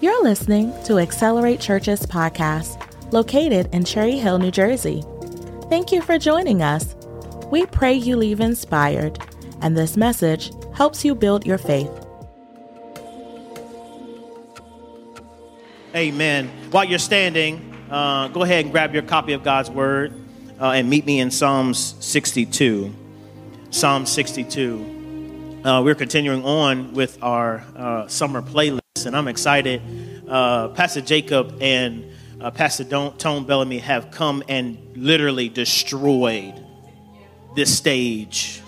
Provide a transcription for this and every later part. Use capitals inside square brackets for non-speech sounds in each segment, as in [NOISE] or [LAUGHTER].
You're listening to Accelerate Church's podcast, located in Cherry Hill, New Jersey. Thank you for joining us. We pray you leave inspired, and this message helps you build your faith. Amen. While you're standing, uh, go ahead and grab your copy of God's Word uh, and meet me in Psalms 62. Psalm 62. Uh, we're continuing on with our uh, summer playlist, and I'm excited. Uh, Pastor Jacob and uh, Pastor Don- Tone Bellamy have come and literally destroyed this stage.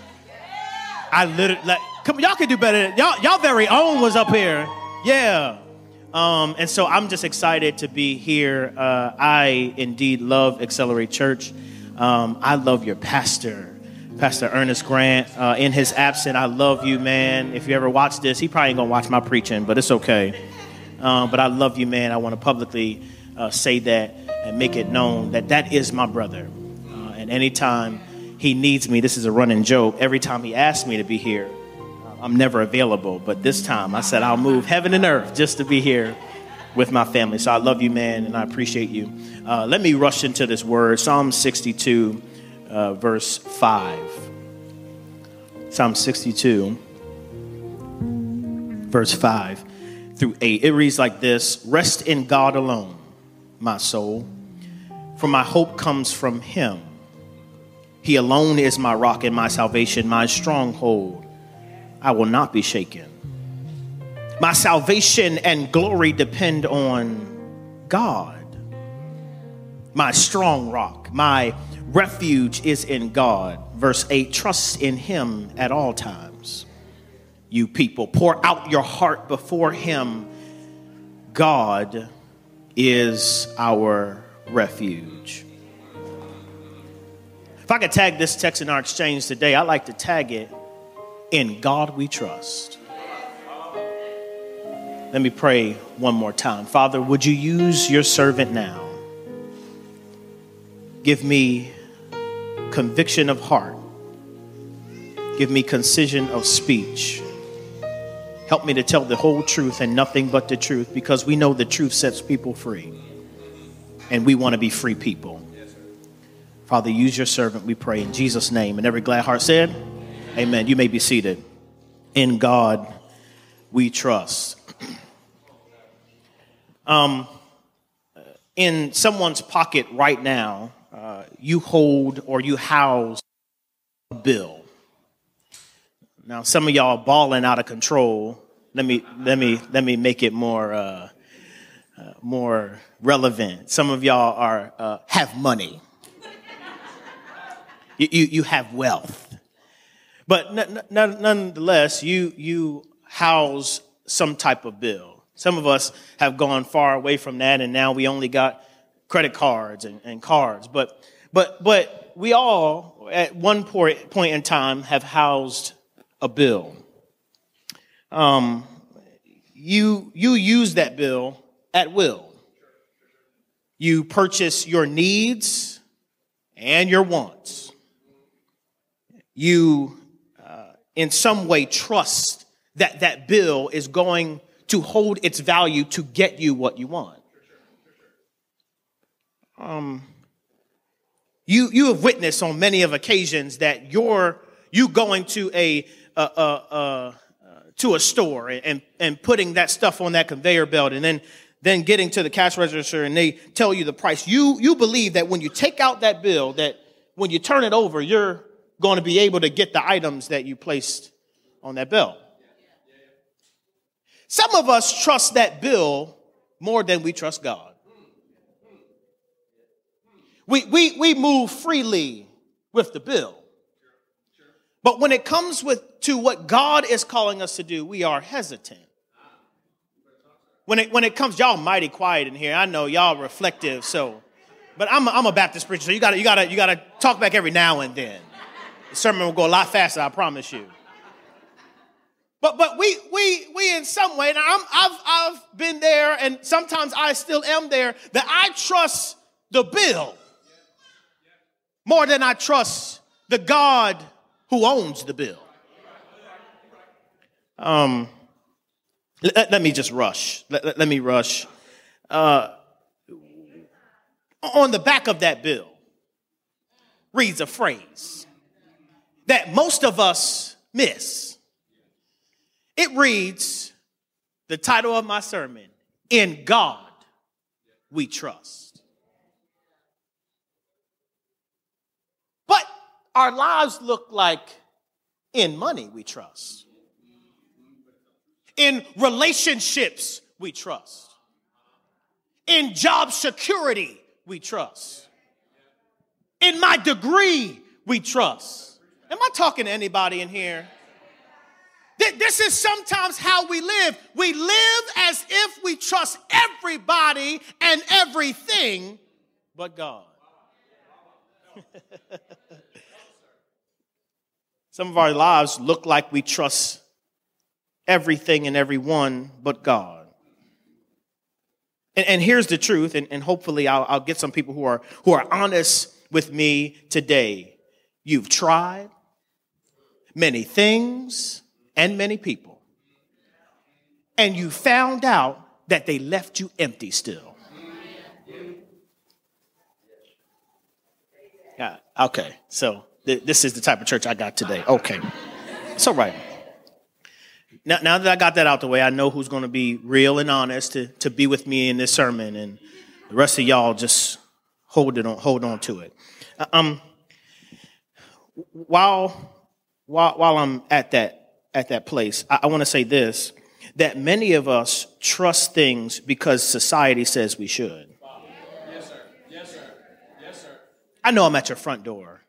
I literally, like, come, y'all can do better. Y'all, y'all very own was up here. Yeah. Um, and so I'm just excited to be here. Uh, I indeed love Accelerate Church. Um, I love your pastor. Pastor Ernest Grant. Uh, in his absence, I love you, man. If you ever watch this, he probably ain't gonna watch my preaching, but it's okay. Um, but I love you, man. I want to publicly uh, say that and make it known that that is my brother. Uh, and anytime he needs me, this is a running joke. Every time he asks me to be here, uh, I'm never available. But this time, I said I'll move heaven and earth just to be here with my family. So I love you, man, and I appreciate you. Uh, let me rush into this word Psalm 62 uh, verse 5. Psalm 62, verse 5 through 8. It reads like this Rest in God alone, my soul, for my hope comes from Him. He alone is my rock and my salvation, my stronghold. I will not be shaken. My salvation and glory depend on God, my strong rock, my refuge is in God. Verse 8 Trust in Him at all times. You people, pour out your heart before Him. God is our refuge. If I could tag this text in our exchange today, I'd like to tag it In God We Trust. Let me pray one more time. Father, would you use your servant now? Give me conviction of heart. Give me concision of speech. Help me to tell the whole truth and nothing but the truth because we know the truth sets people free. And we want to be free people. Father, use your servant, we pray in Jesus' name. And every glad heart said, Amen. Amen. You may be seated. In God we trust. um, in someone's pocket right now, uh, you hold or you house a bill. Now, some of y'all are balling out of control. Let me let me let me make it more uh, uh, more relevant. Some of y'all are uh, have money. you, you, you have wealth, but n- n- nonetheless, you you house some type of bill. Some of us have gone far away from that, and now we only got credit cards and, and cards. But, but, but we all, at one point, point in time, have housed a bill. Um, you, you use that bill at will. You purchase your needs and your wants. You, uh, in some way, trust that that bill is going to hold its value to get you what you want um, you you have witnessed on many of occasions that you're you going to a uh, uh, uh, to a store and and putting that stuff on that conveyor belt and then then getting to the cash register and they tell you the price. You you believe that when you take out that bill that when you turn it over you're going to be able to get the items that you placed on that bill. Some of us trust that bill more than we trust God. We, we, we move freely with the bill. But when it comes with, to what God is calling us to do, we are hesitant. When it, when it comes, y'all mighty quiet in here. I know y'all reflective, so. But I'm a, I'm a Baptist preacher, so you gotta, you, gotta, you gotta talk back every now and then. The sermon will go a lot faster, I promise you. But, but we, we, we in some way, and I'm, I've, I've been there, and sometimes I still am there, that I trust the bill more than I trust the God who owns the bill. Um, Let, let me just rush. Let, let, let me rush. Uh, on the back of that bill reads a phrase that most of us miss. It reads the title of my sermon In God We Trust. But our lives look like in money we trust, in relationships we trust, in job security we trust, in my degree we trust. Am I talking to anybody in here? This is sometimes how we live. We live as if we trust everybody and everything but God. [LAUGHS] Some of our lives look like we trust everything and everyone but God. And, and here's the truth, and, and hopefully I'll, I'll get some people who are, who are honest with me today. You've tried many things and many people, and you found out that they left you empty still. Yeah, okay, so this is the type of church I got today. Okay. It's all right. Now, now that I got that out the way, I know who's going to be real and honest to, to be with me in this sermon, and the rest of y'all just hold it on, hold on to it. Uh, um, while while while I'm at that at that place, I, I want to say this: that many of us trust things because society says we should. Yes, sir. Yes, sir. Yes, sir. I know I'm at your front door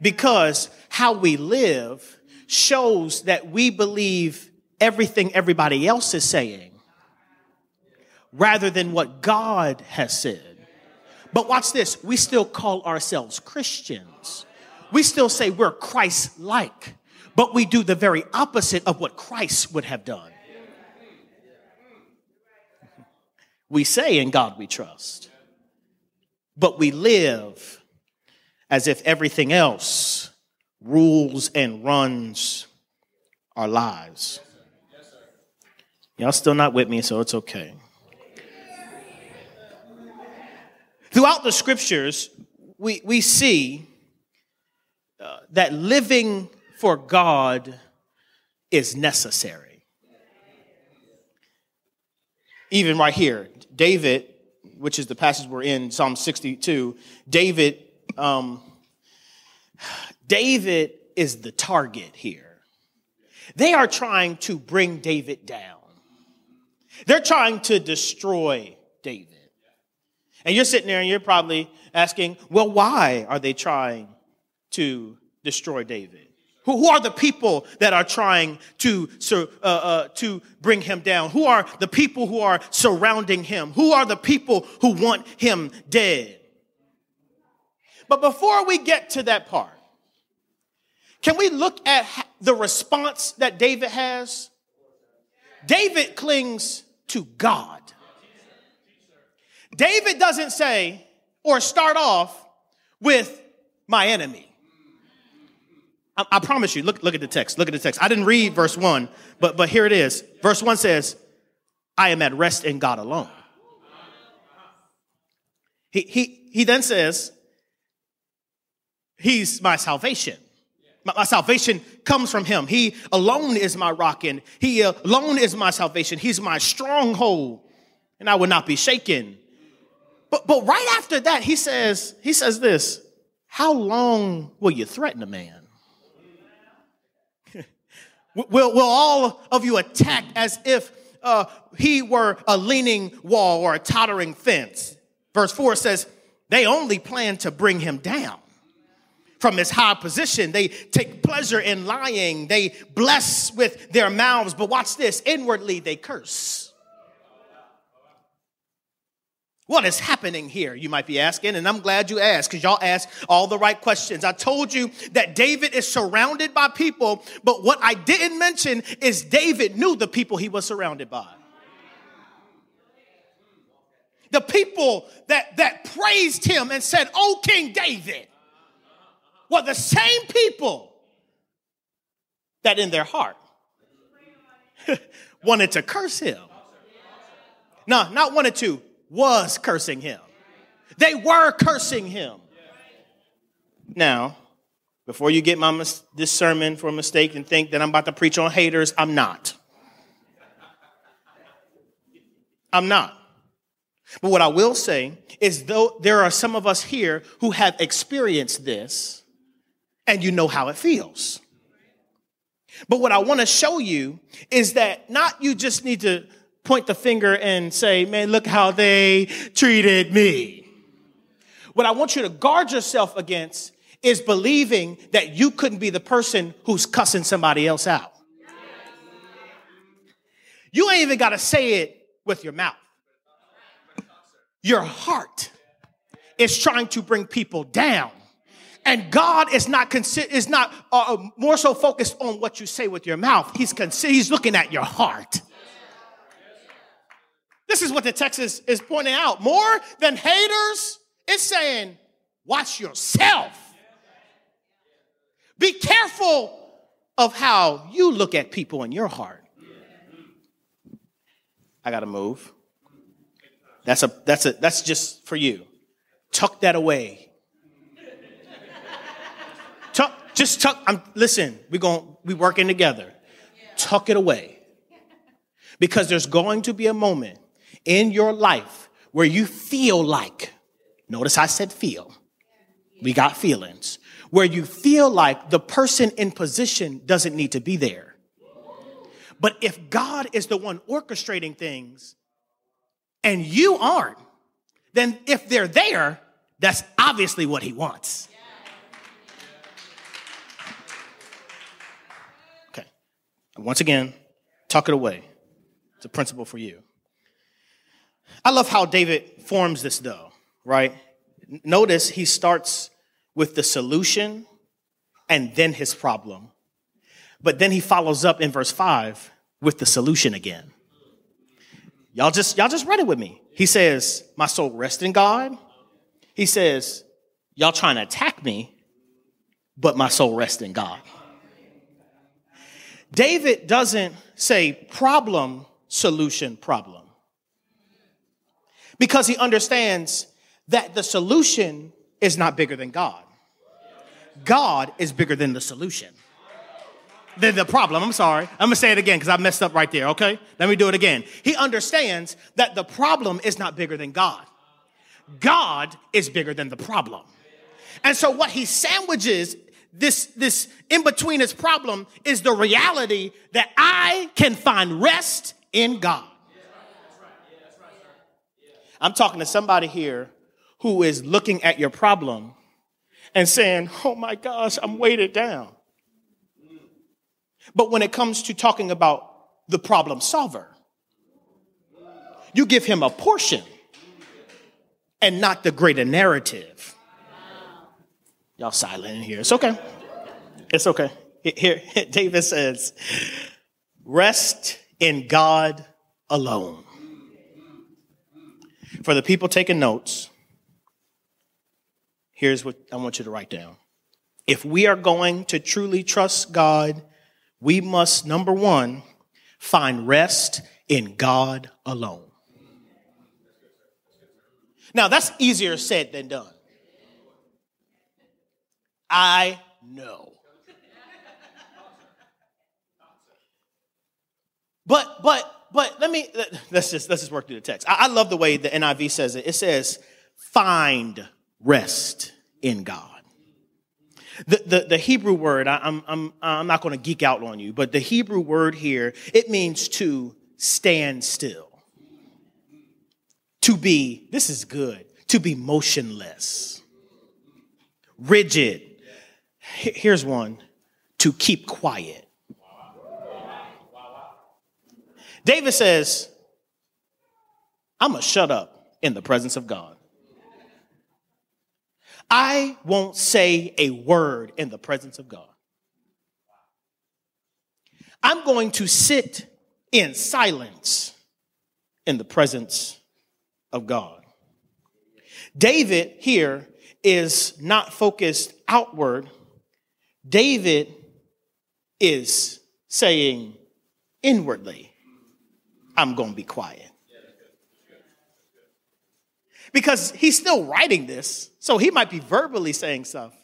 because how we live shows that we believe everything everybody else is saying rather than what God has said. But watch this, we still call ourselves Christians. We still say we're Christ like, but we do the very opposite of what Christ would have done. We say in God we trust, but we live as if everything else rules and runs our lives. Y'all still not with me, so it's okay. Throughout the scriptures, we, we see uh, that living for God is necessary. Even right here, David, which is the passage we're in, Psalm 62, David um, David is the target here. They are trying to bring David down. They're trying to destroy David. And you're sitting there and you're probably asking, well, why are they trying to destroy David? Who, are the people that are trying to, uh, uh, to bring him down? Who are the people who are surrounding him? Who are the people who want him dead? But before we get to that part, can we look at the response that David has? David clings to God. David doesn't say or start off with my enemy. I, I, promise you, look, look at the text. Look at the text. I didn't read verse one, but, but here it is. Verse one says, I am at rest in God alone. He, he, he then says, He's my salvation. My, my, salvation comes from him. He alone is my rock and he alone is my salvation. He's my stronghold and I will not be shaken. But, but right after that, he says, he says this, how long will you threaten a man? [LAUGHS] will, will all of you attack as if uh, he were a leaning wall or a tottering fence? Verse four says, they only plan to bring him down from his high position. They take pleasure in lying. They bless with their mouths. But watch this inwardly, they curse. What is happening here, you might be asking, and I'm glad you asked because y'all asked all the right questions. I told you that David is surrounded by people, but what I didn't mention is David knew the people he was surrounded by. The people that, that praised him and said, Oh, King David were the same people that in their heart [LAUGHS] wanted to curse him. No, not wanted to, was cursing him. They were cursing him. Now, before you get my mis- this sermon for a mistake and think that I'm about to preach on haters, I'm not. I'm not. But what I will say is, though there are some of us here who have experienced this, and you know how it feels. But what I want to show you is that not you just need to point the finger and say, man, look how they treated me. What I want you to guard yourself against is believing that you couldn't be the person who's cussing somebody else out. You ain't even got to say it with your mouth. Your heart is trying to bring people down. And God is not consi- is not uh, uh more so focused on what you say with your mouth. He's he's looking at your heart. This is what the text is, is pointing out. More than haters, it's saying, watch yourself. Be careful of how you look at people in your heart. I gotta move. That's a that's a that's just for you. Tuck that away. tuck, just tuck. I'm listen, we're going we working together. Tuck it away. Because there's going to be a moment in your life where you feel like, notice I said feel. We got feelings. Where you feel like the person in position doesn't need to be there. But if God is the one orchestrating things, and you aren't, then if they're there, that's obviously what he wants. Once again, tuck it away. It's a principle for you. I love how David forms this though, right? Notice he starts with the solution and then his problem. But then he follows up in verse 5 with the solution again. Y'all just, y'all just read it with me. He says, My soul rests in God. He says, Y'all trying to attack me, but my soul rests in God. David doesn't say problem, solution, problem. Because he understands that the solution is not bigger than God. God is bigger than the solution the, the problem. I'm sorry. I'm gonna say it again because I messed up right there, okay? Let me do it again. He understands that the problem is not bigger than God. God is bigger than the problem. And so what he sandwiches this, this in between his problem is the reality that I can find rest in God. I'm talking to somebody here who is looking at your problem and saying, Oh my gosh, I'm weighted down. But when it comes to talking about the problem solver, you give him a portion and not the greater narrative. Y'all silent in here. It's okay. It's okay. Here, [LAUGHS] David says, rest in God alone. For the people taking notes, here's what I want you to write down. If we are going to truly trust God we must, number one, find rest in God alone. Now, that's easier said than done. I know. But, but, but let me, let's just, let's just work through the text. I, I love the way the NIV says it. It says, find rest in God. The, the, the Hebrew word, I, I'm, I'm, I'm not going to geek out on you, but the Hebrew word here, it means to stand still. To be, this is good, to be motionless, rigid. Here's one to keep quiet. David says, I'm going to shut up in the presence of God. I won't say a word in the presence of God. I'm going to sit in silence in the presence of God. David here is not focused outward. David is saying inwardly, I'm going to be quiet. Because he's still writing this, so he might be verbally saying stuff,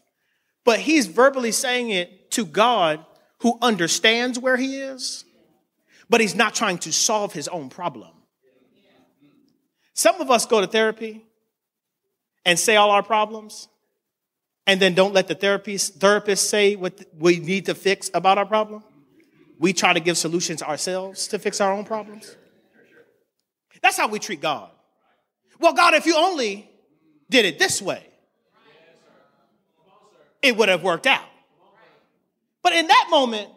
but he's verbally saying it to God who understands where he is, but he's not trying to solve his own problem. Some of us go to therapy and say all our problems, and then don't let the therapist, therapist say what we need to fix about our problem. We try to give solutions ourselves to fix our own problems. That's how we treat God. Well, God, if you only did it this way, it would have worked out. But in that moment,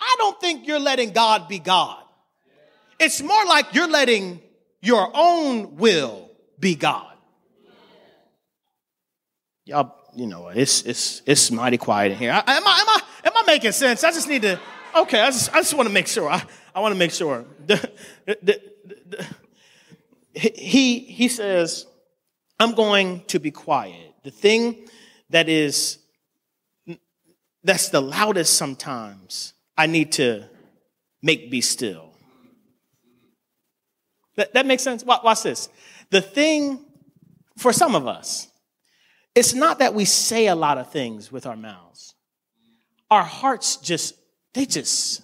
I don't think you're letting God be God. It's more like you're letting your own will be God. Y'all, you know, it's it's it's mighty quiet in here. Am I am I am I making sense? I just need to. Okay, I just I just want to make sure. I, I want to make sure. [LAUGHS] The, the, the, he he says, "I'm going to be quiet." The thing that is that's the loudest sometimes. I need to make be still. That, that makes sense? Watch this. The thing for some of us, it's not that we say a lot of things with our mouths. Our hearts just, they just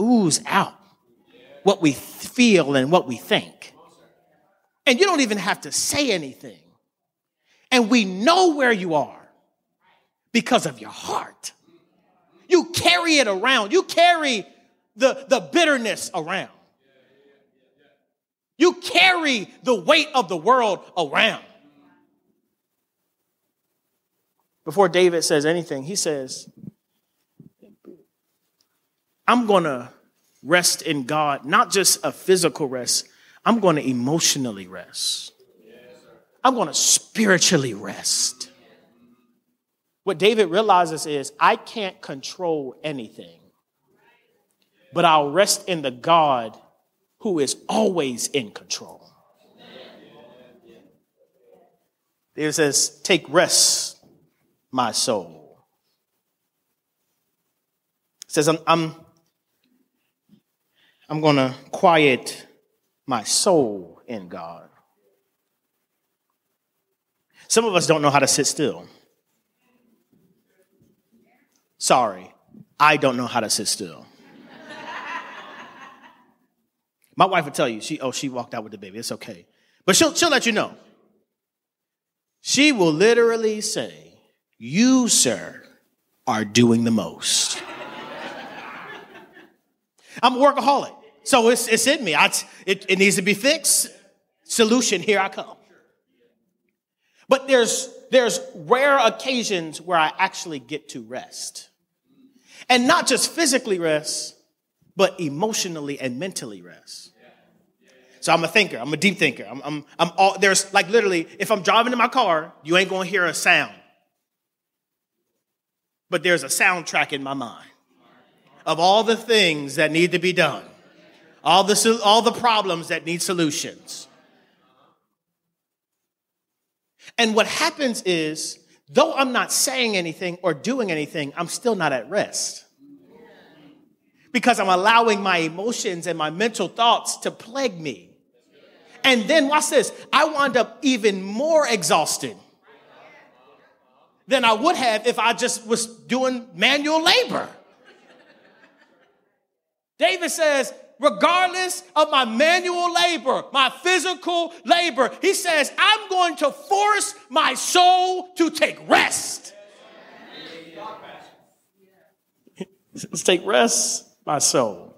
ooze out what we feel and what we think. And you don't even have to say anything. And we know where you are because of your heart. You carry it around. You carry the, the bitterness around. You carry the weight of the world around. Before David says anything, he says, I'm going to rest in God, not just a physical rest, I'm going to emotionally rest. I'm going to spiritually rest. What David realizes is, I can't control anything, but I'll rest in the God who is always in control. There says, Take rest, my soul. It says, I'm, I'm, I'm going to quiet my soul in God. Some of us don't know how to sit still. Sorry, I don't know how to sit still. [LAUGHS] My wife will tell you, she, oh, she walked out with the baby. It's okay. But she'll, she'll let you know. She will literally say, You, sir, are doing the most. I'm a workaholic. So it's, it's in me. I, it, it needs to be fixed. Solution, here I come. But there's, there's rare occasions where I actually get to rest. And not just physically rest, but emotionally and mentally rest. So I'm a thinker. I'm a deep thinker. I'm, I'm, I'm all, there's like literally, if I'm driving in my car, you ain't to hear a sound. But there's a soundtrack in my mind of all the things that need to be done, all the, all the problems that need solutions. And what happens is, though I'm not saying anything or doing anything, I'm still not at rest because I'm allowing my emotions and my mental thoughts to plague me. And then, watch this, I wind up even more exhausted than I would have if I just was doing manual labor. David says, regardless of my manual labor, my physical labor, he says, I'm going to force my soul to take rest. Let's take rest my soul.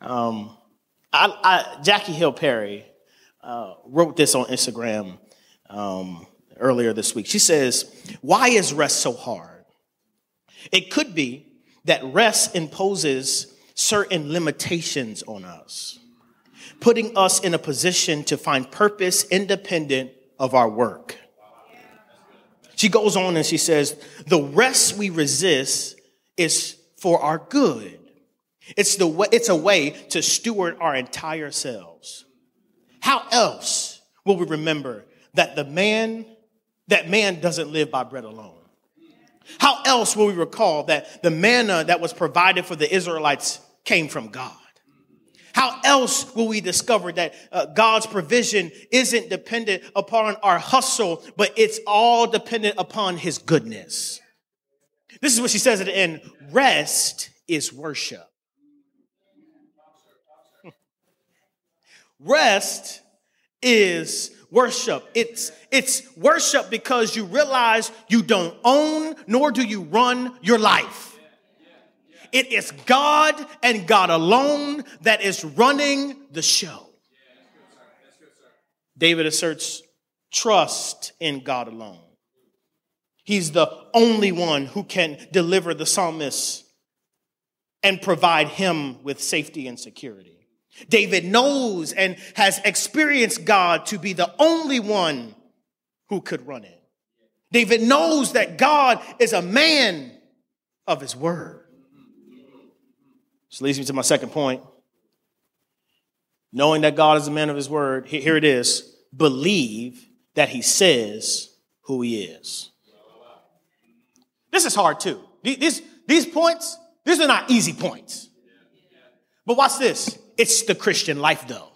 Um, I, I, Jackie Hill Perry uh, wrote this on Instagram um, earlier this week. She says, Why is rest so hard? It could be that rest imposes certain limitations on us, putting us in a position to find purpose independent of our work. She goes on and she says, The rest we resist is for our good. It's, the way, it's a way to steward our entire selves. How else will we remember that the man, that man doesn't live by bread alone? How else will we recall that the manna that was provided for the Israelites came from God? How else will we discover that uh, God's provision isn't dependent upon our hustle, but it's all dependent upon his goodness? This is what she says at the end rest is worship. [LAUGHS] Rest is worship. It's, it's worship because you realize you don't own nor do you run your life. It is God and God alone that is running the show. David asserts trust in God alone. He's the only one who can deliver the psalmist and provide him with safety and security. David knows and has experienced God to be the only one who could run it. David knows that God is a man of his word. This leads me to my second point. Knowing that God is a man of his word, here it is believe that he says who he is. This is hard too. These, these points, these are not easy points. But watch this it's the Christian life, though.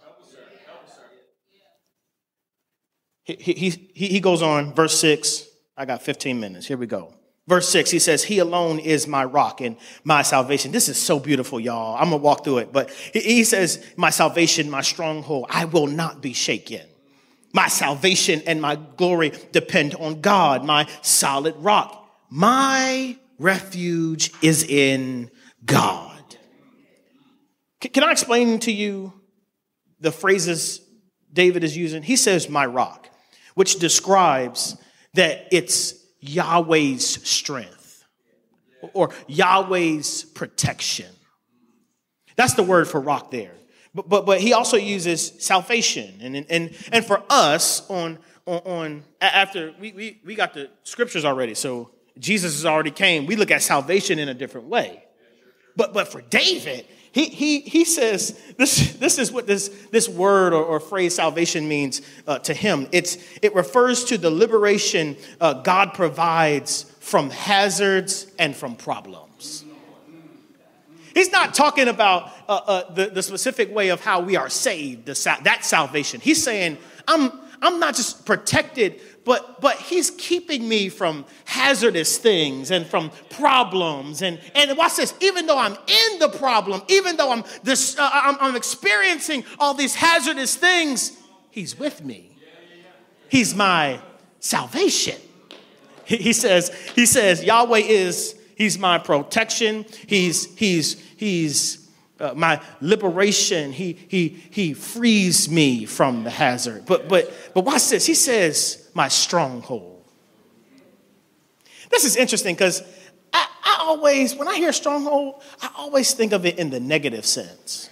He, he, he goes on, verse 6. I got 15 minutes. Here we go. Verse 6, he says, He alone is my rock and my salvation. This is so beautiful, y'all. I'm going to walk through it. But he says, My salvation, my stronghold, I will not be shaken. My salvation and my glory depend on God, my solid rock. My refuge is in God. Can I explain to you the phrases David is using? He says, My rock, which describes that it's Yahweh's strength or Yahweh's protection. That's the word for rock there. But, but, but he also uses salvation. And, and, and for us, on, on, on after we, we, we got the scriptures already, so Jesus has already came, we look at salvation in a different way. But, but for David, he, he, he says this, this is what this, this word or, or phrase salvation means uh, to him. It's, it refers to the liberation uh, God provides from hazards and from problems. He's not talking about uh, uh the, the specific way of how we are saved, the, that salvation. He's saying, I'm, I'm not just protected but but he's keeping me from hazardous things and from problems. And and watch this even though i'm in the problem even though i'm this uh, I'm, I'm experiencing all these hazardous things he's with me. He's my salvation. He, he says he says yahweh is he's my protection. He's he's he's uh, my liberation. He he he frees me from the hazard. But but but watch this he says my stronghold. This is interesting because I, I, always, when I hear stronghold, I always think of it in the negative sense.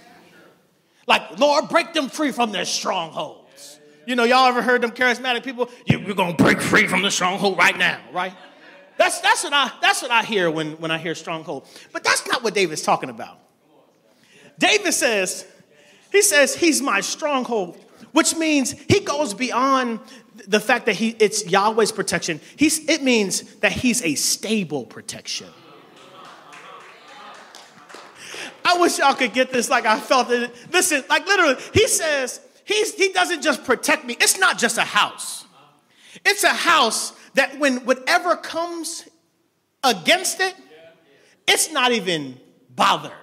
Like, Lord, break them free from their strongholds. You know, y'all ever heard them charismatic people? You, we're gonna break free from the stronghold right now, right? That's, that's, what I, that's what I hear when, when I hear stronghold. But that's not what David's talking about. David says, he says, he's my stronghold, which means he goes beyond the fact that he, it's Yahweh's protection, he's, it means that he's a stable protection. I wish y'all could get this like I felt it. Listen, like literally, he says, he's, he doesn't just protect me. It's not just a house. It's a house that when whatever comes against it, it's not even bothered.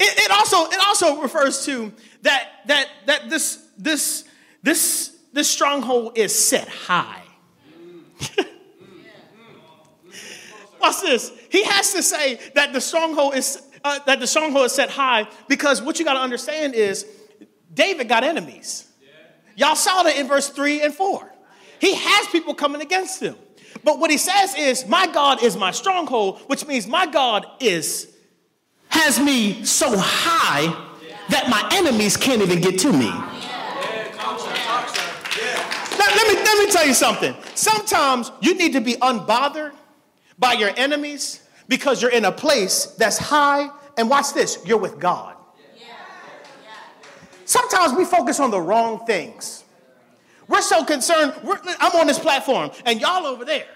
It, it, also, it also refers to that, that, that this, this this, this stronghold is set high. [LAUGHS] Watch this. He has to say that the stronghold is uh, that the stronghold is set high because what you got to understand is David got enemies. Y'all saw that in verse three and four. He has people coming against him. But what he says is, "My God is my stronghold," which means my God is has me so high that my enemies can't even get to me. Let, me, let me tell you something. Sometimes you need to be unbothered by your enemies because you're in a place that's high. And watch this you're with God. Sometimes we focus on the wrong things. We're so concerned. We're, I'm on this platform and y'all over there.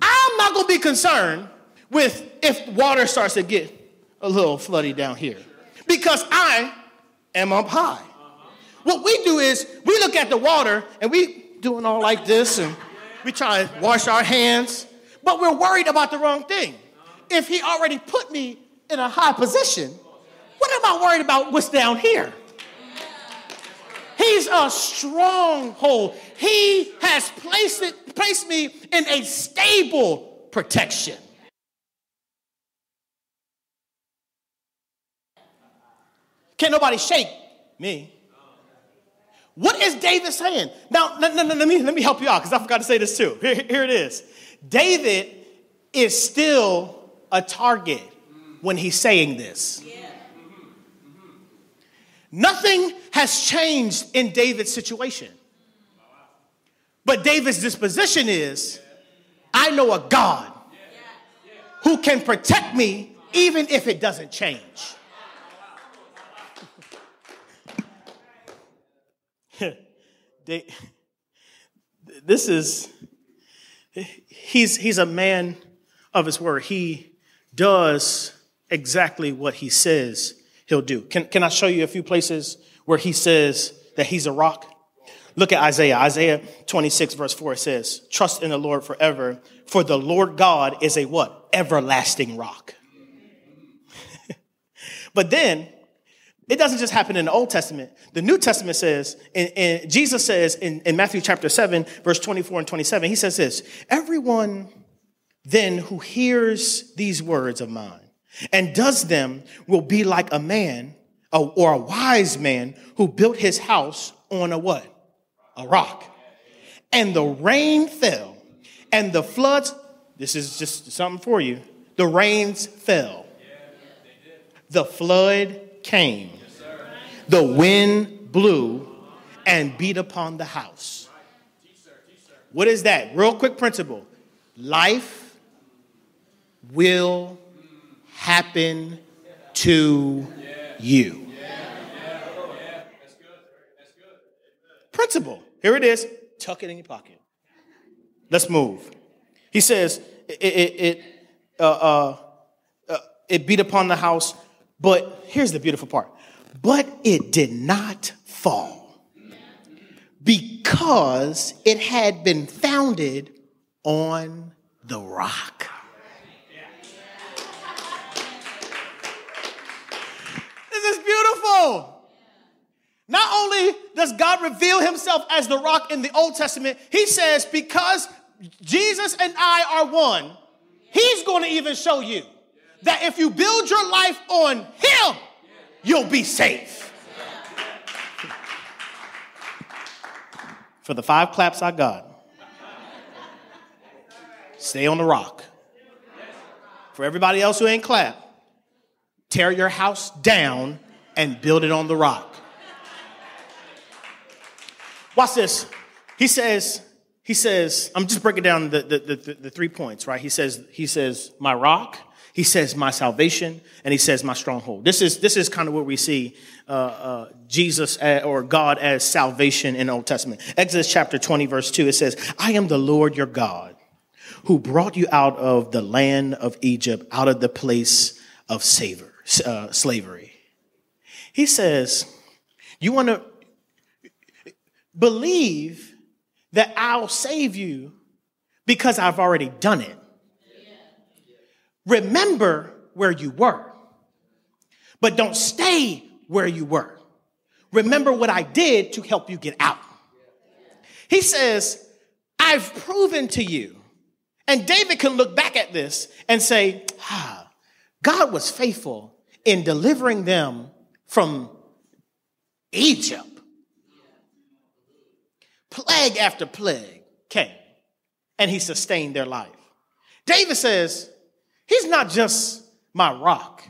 I'm not going to be concerned with if water starts to get a little floody down here because I am up high. What we do is we look at the water and we doing all like this and we try to wash our hands, but we're worried about the wrong thing. If he already put me in a high position, what am I worried about what's down here? He's a stronghold. He has placed, it, placed me in a stable protection. Can't nobody shake me. What is David saying? Now, no, no, no, let, me, let me help you out because I forgot to say this too. [LAUGHS] Here, here it is. David is still a target when he's saying this. Nothing has changed in David's situation. But David's disposition is I know a God who can protect me even if it doesn't change. [LAUGHS] this is, he's, he's a man of his word. He does exactly what he says he'll do. Can, can I show you a few places where he says that he's a rock? Look at Isaiah. Isaiah 26 verse 4 It says, trust in the Lord forever, for the Lord God is a what? Everlasting rock. [LAUGHS] but then it doesn't just happen in the Old Testament. The New Testament says, and, Jesus says in, in Matthew chapter 7, verse 24 and 27, he says this Everyone then who hears these words of mine and does them will be like a man or a wise man who built his house on a what? A rock. And the rain fell and the floods, this is just something for you. The rains fell. The flood came. The wind blew and beat upon the house. What is that? Real quick principle. Life will happen to you. Principle. Here it is. Tuck it in your pocket. Let's move. He says it, it, it, uh, uh, uh, it beat upon the house, but here's the beautiful part. But it did not fall because it had been founded on the rock. This is beautiful. Not only does God reveal himself as the rock in the Old Testament, he says, because Jesus and I are one, he's going to even show you that if you build your life on him, you'll be safe. For the five claps I got, stay on the rock. For everybody else who ain't clap, tear your house down and build it on the rock. Watch this. He says, he says, I'm just breaking down the, the, the, the, three points, right? He says, he says, my rock, he says, my salvation, and he says, my stronghold. This is, this is kind of what we see uh, uh, Jesus as, or God as salvation in the Old Testament. Exodus chapter 20, verse 2, it says, I am the Lord your God who brought you out of the land of Egypt, out of the place of savor, uh, slavery. He says, You want to believe that I'll save you because I've already done it. Remember where you were, but don't stay where you were. Remember what I did to help you get out. He says, I've proven to you. And David can look back at this and say, ah, God was faithful in delivering them from Egypt. Plague after plague came, and he sustained their life. David says, He's not just my rock.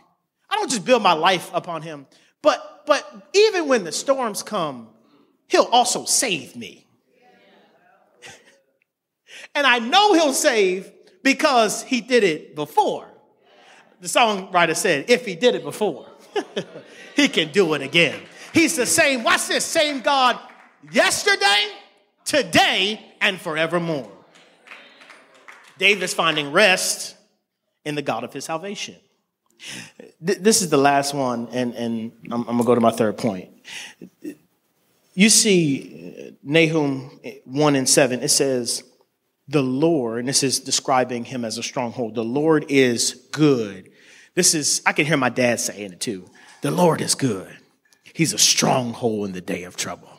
I don't just build my life upon him, but, but even when the storms come, he'll also save me. [LAUGHS] and I know he'll save because he did it before. The songwriter said, if he did it before. [LAUGHS] he can do it again. He's the same, watch this, same God yesterday, today, and forevermore. David is finding rest in the God of his salvation. This is the last one, and, and I'm, I'm going to go to my third point. You see, uh, Nahum uh, 1 and 7, it says, The Lord, and this is describing him as a stronghold, the Lord is good. This is, I can hear my dad saying it too. The Lord is good. He's a stronghold in the day of trouble.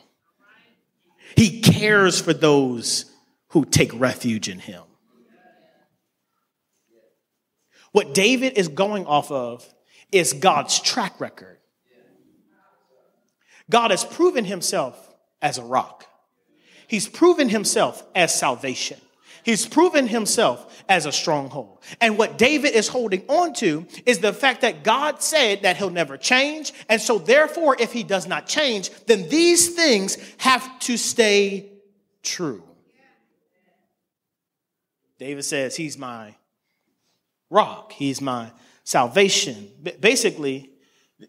He cares for those who take refuge in him. What David is going off of is God's track record. God has proven himself as a rock. He's proven himself as salvation. He's proven himself as a stronghold. And what David is holding on to is the fact that God said that he'll never change. And so, therefore, if he does not change, then these things have to stay true. David says, He's my rock, He's my salvation. Basically,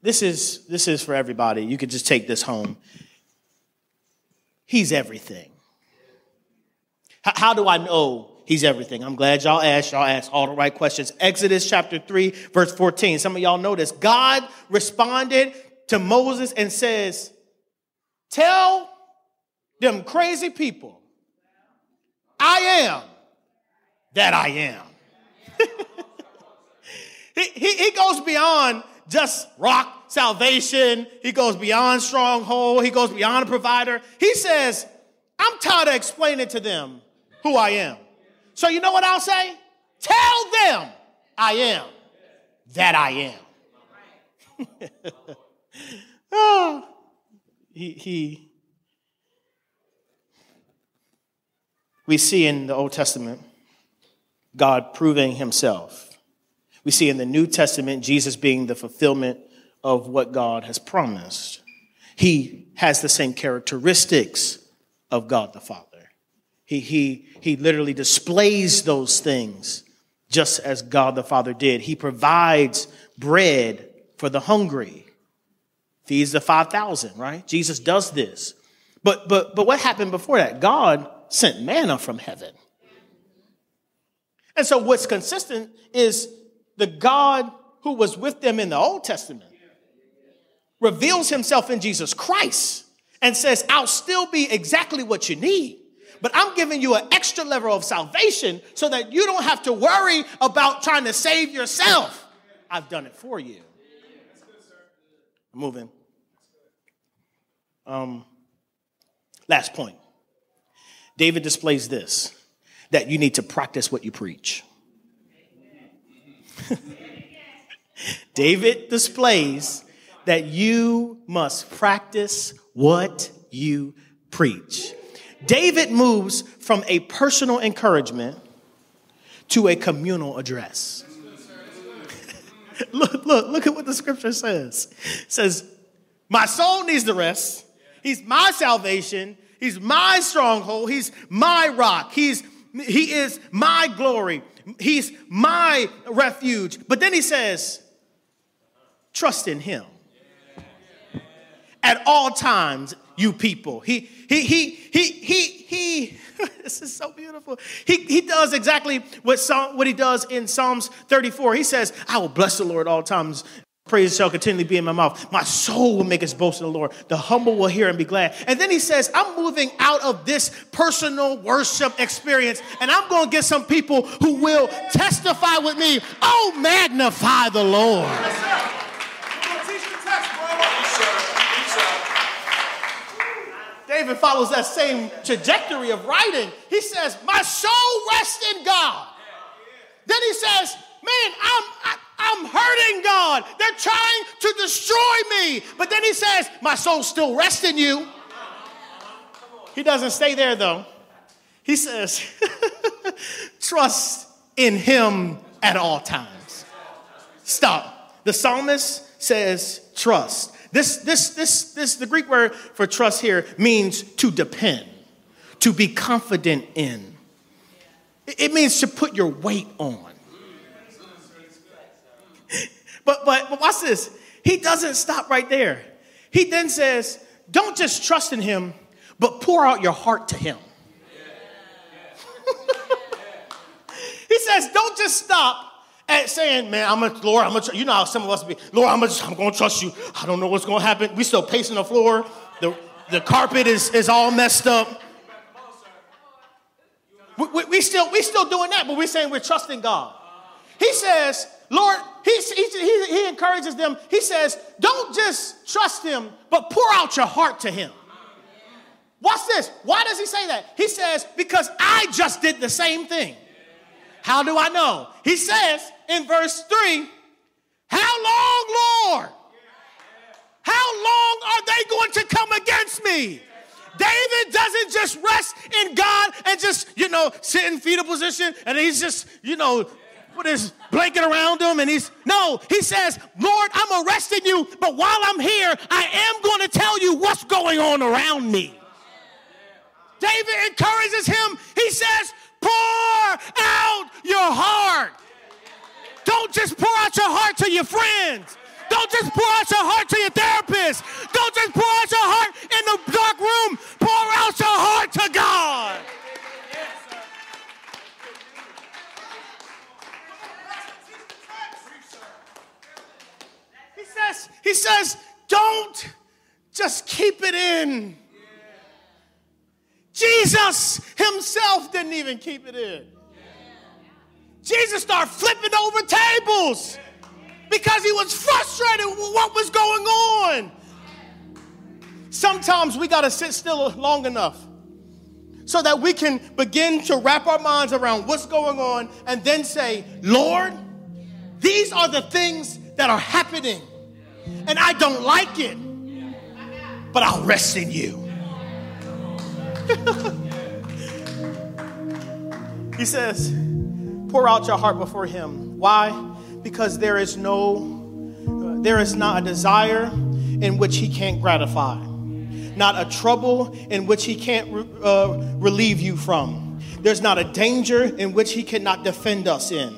this is, this is for everybody. You could just take this home. He's everything. How, how do I know He's everything. I'm glad y'all asked. Y'all asked all the right questions. Exodus chapter 3, verse 14. Some of y'all know this. God responded to Moses and says, Tell them crazy people, I am that I am. [LAUGHS] he, he, goes beyond just rock salvation. He goes beyond stronghold. He goes beyond a provider. He says, I'm tired of explaining to them who I am. So you know what I'll say? Tell them I am that I am. oh, [LAUGHS] he, he, we see in the Old Testament God proving himself. We see in the New Testament Jesus being the fulfillment of what God has promised. He has the same characteristics of God the Father. He, he, he literally displays those things just as God the Father did. He provides bread for the hungry, feeds the 5,000, right? Jesus does this. But, but, but what happened before that? God sent manna from heaven. And so what's consistent is the God who was with them in the Old Testament reveals himself in Jesus Christ and says, I'll still be exactly what you need. But I'm giving you an extra level of salvation so that you don't have to worry about trying to save yourself. I've done it for you. Moving. Um, last point. David displays this that you need to practice what you preach. [LAUGHS] David displays that you must practice what you preach. David moves from a personal encouragement to a communal address. [LAUGHS] look, look, look at what the scripture says. It says, My soul needs the rest. He's my salvation. He's my stronghold. He's my rock. He's he is my glory. He's my refuge. But then he says, trust in him. At all times, you people. He he he he he he [LAUGHS] this is so beautiful. He he does exactly what Psalm, what he does in Psalms 34. He says, I will bless the Lord all times. Praise shall continually be in my mouth. My soul will make its boast in the Lord. The humble will hear and be glad. And then he says, I'm moving out of this personal worship experience and I'm going to get some people who will testify with me. Oh, magnify the Lord. David follows that same trajectory of writing. He says, My soul rests in God. Then he says, Man, I'm, I, I'm hurting God. They're trying to destroy me. But then he says, My soul still rests in you. He doesn't stay there though. He says, [LAUGHS] Trust in him at all times. Stop. The psalmist says, Trust. This, this, this, this, the Greek word for trust here means to depend, to be confident in. It means to put your weight on. But, but, but watch this. He doesn't stop right there. He then says, don't just trust in him, but pour out your heart to him. [LAUGHS] he says, don't just stop at saying, man, I'm a Lord, I'm a, you know how some of us be, Lord, I'm, a, I'm gonna trust you. I don't know what's gonna happen. We still pacing the floor. The, the carpet is, is all messed up. We, we, we, still, we still doing that, but we're saying we're trusting God. He says, Lord, he, he, he encourages them. He says, don't just trust him, but pour out your heart to him. Watch this. Why does he say that? He says, because I just did the same thing. How do I know? He says in verse 3, How long, Lord? How long are they going to come against me? David doesn't just rest in God and just, you know, sit in fetal position and he's just, you know, put his blanket around him and he's, no, he says, Lord, I'm arresting you, but while I'm here, I am going to tell you what's going on around me. David encourages him. He says, pour out your heart. Don't just pour out your heart to your friends. Don't just pour out your heart to your therapist. Don't just pour out your heart in the dark room. Pour out your heart to God. Says, he says, don't just keep it in. Jesus himself didn't even keep it in. Jesus started flipping over tables because he was frustrated with what was going on. Sometimes we got to sit still long enough so that we can begin to wrap our minds around what's going on and then say, Lord, these are the things that are happening, and I don't like it, but I'll rest in you. [LAUGHS] he says, pour out your heart before him. Why? Because there is no, there is not a desire in which he can't gratify, not a trouble in which he can't uh, relieve you from. There's not a danger in which he cannot defend us in.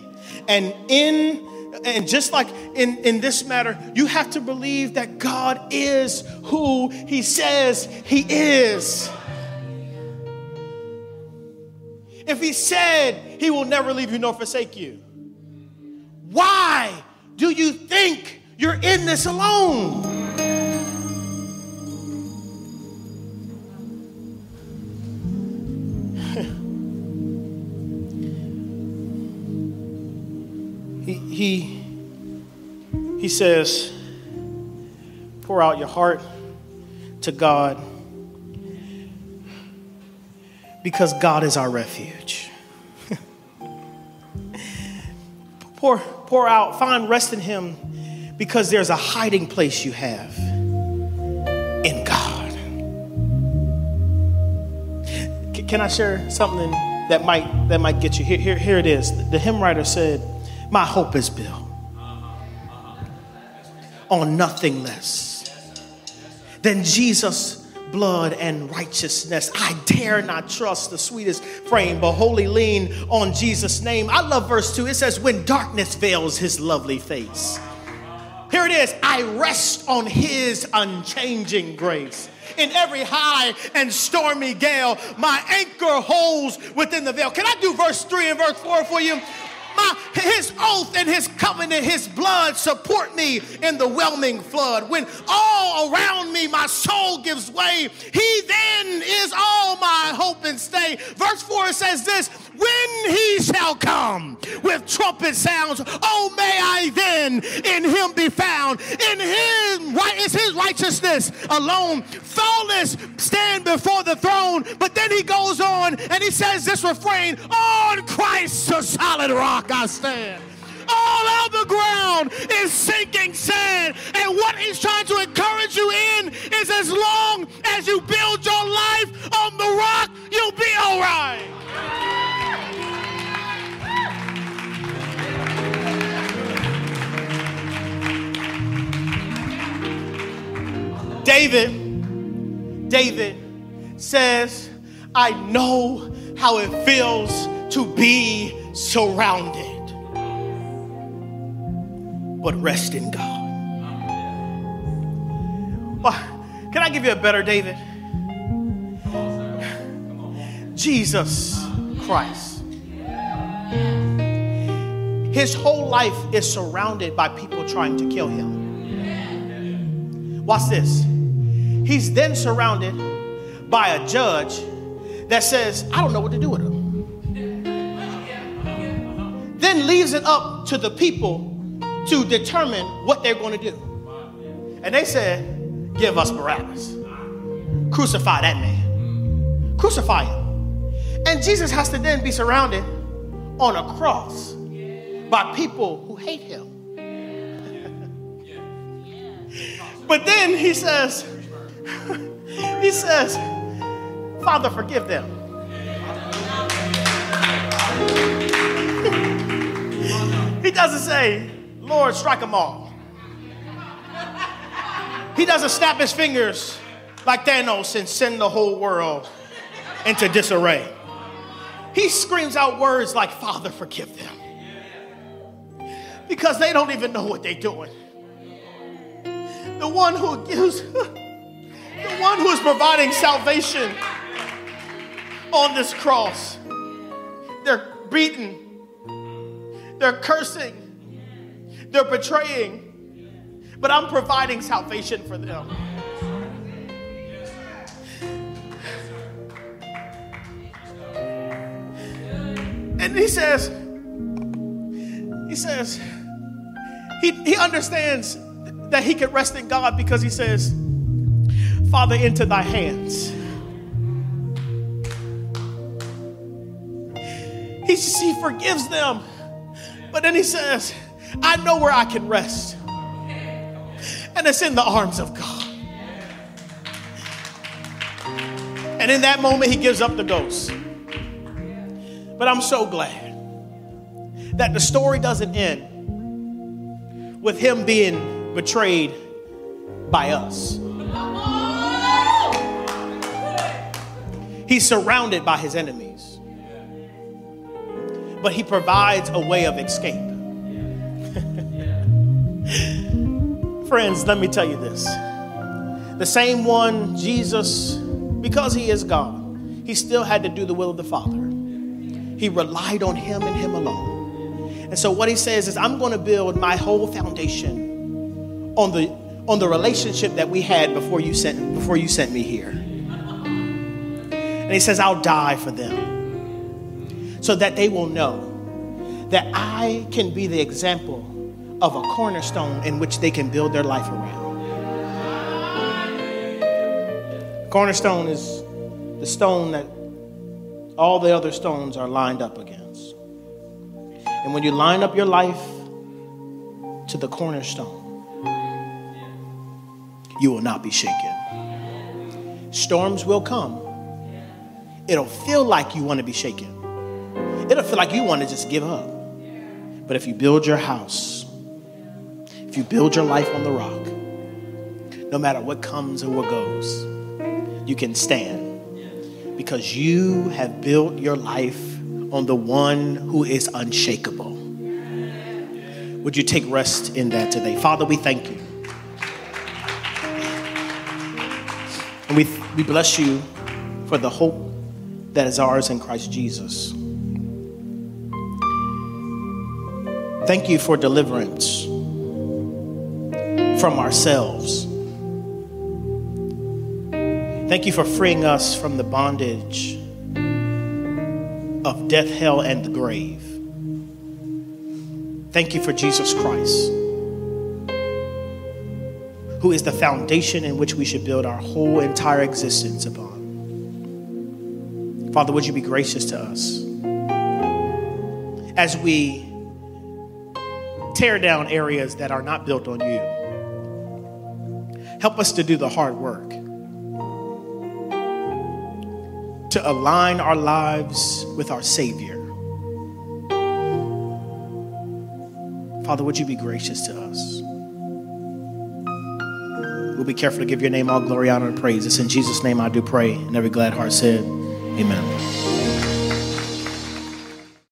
And in and just like in, in this matter, you have to believe that God is who He says He is. If he said he will never leave you nor forsake you, why do you think you're in this alone? He, he, says, pour out your heart to God because God is our refuge. [LAUGHS] pour, pour out, find rest in Him because there's a hiding place you have in God. Can I share something that might that might get you? Here, here, here it is. The hymn writer said, My hope is built on nothing less than Jesus' blood and righteousness. I dare not trust the sweetest frame, but wholly lean on Jesus' name. I love verse 2. It says, When darkness veils his lovely face. Here it is I rest on his unchanging grace. In every high and stormy gale, my anchor holds within the veil. Can I do verse 3 and verse 4 for you? My, his oath and his covenant, his blood support me in the whelming flood. When all around me my soul gives way, he then is all my hope and stay. Verse 4 says this when he shall come with trumpet sounds, oh, may I then in him be found. In him right is his righteousness alone. Flawless stand before the throne. But then he goes on and he says this refrain On Christ, a solid rock I stand all other ground is sinking sand. And what he's trying to encourage you in is as long as you build your life on the rock, you'll be all right. David, David says, I know how it feels to be surrounded. But rest in God. Well, can I give you a better David? Jesus Christ. his whole life is surrounded by people trying to kill him. Watch this. He's then surrounded by a judge that says, I don't know what to do with him. Then leaves it up to the people to determine what they're going to do. And they said, Give us Barabbas. Crucify that man. Crucify him. And Jesus has to then be surrounded on a cross by people who hate him. [LAUGHS] but then he says, [LAUGHS] he says, Father, forgive them. Doesn't say, Lord, strike them all. He doesn't snap his fingers like Thanos and send the whole world into disarray. He screams out words like, Father, forgive them. Because they don't even know what they're doing. The one who gives, [LAUGHS] the one who is providing salvation on this cross. They're beaten, they're cursing, they're betraying, but I'm providing salvation for them. And he says, he says, he, he understands that he can rest in God because he says, Father, into thy hands. He, he forgives them. But then he says, I know where I can rest. And it's in the arms of God. And in that moment, he gives up the ghost. But I'm so glad that the story doesn't end with him being betrayed by us. He's surrounded by his enemies, but he provides a way of escape. [LAUGHS] Friends, let me tell you this. The same one, Jesus, because he is God, he still had to do the will of the Father. He relied on him and him alone. And so what he says is, I'm going to build my whole foundation on the on the relationship that we had before you sent before you sent me here. And he says, I'll die for them so that they will know that I can be the example of a cornerstone in which they can build their life around. Cornerstone is the stone that all the other stones are lined up against. And when you line up your life to the cornerstone, you will not be shaken. Storms will come. It'll feel like you want to be shaken. It'll feel like you want to just give up. But if you build your house, if you build your life on the rock, no matter what comes or what goes, you can stand because you have built your life on the one who is unshakable. Would you take rest in that today? Father, we thank you. And we, we bless you for the hope that is ours in Christ Jesus. Thank you for deliverance from ourselves. Thank you for freeing us from the bondage of death, hell, and the grave. Thank you for Jesus Christ, who is the foundation in which we should build our whole entire existence upon. Father, would you be gracious to us as we tear down areas that are not built on you? Help us to do the hard work to align our lives with our Savior. Father, would you be gracious to us? We'll be careful to give your name all glory, honor, and praise. It's in Jesus' name I do pray. And every glad heart said, Amen.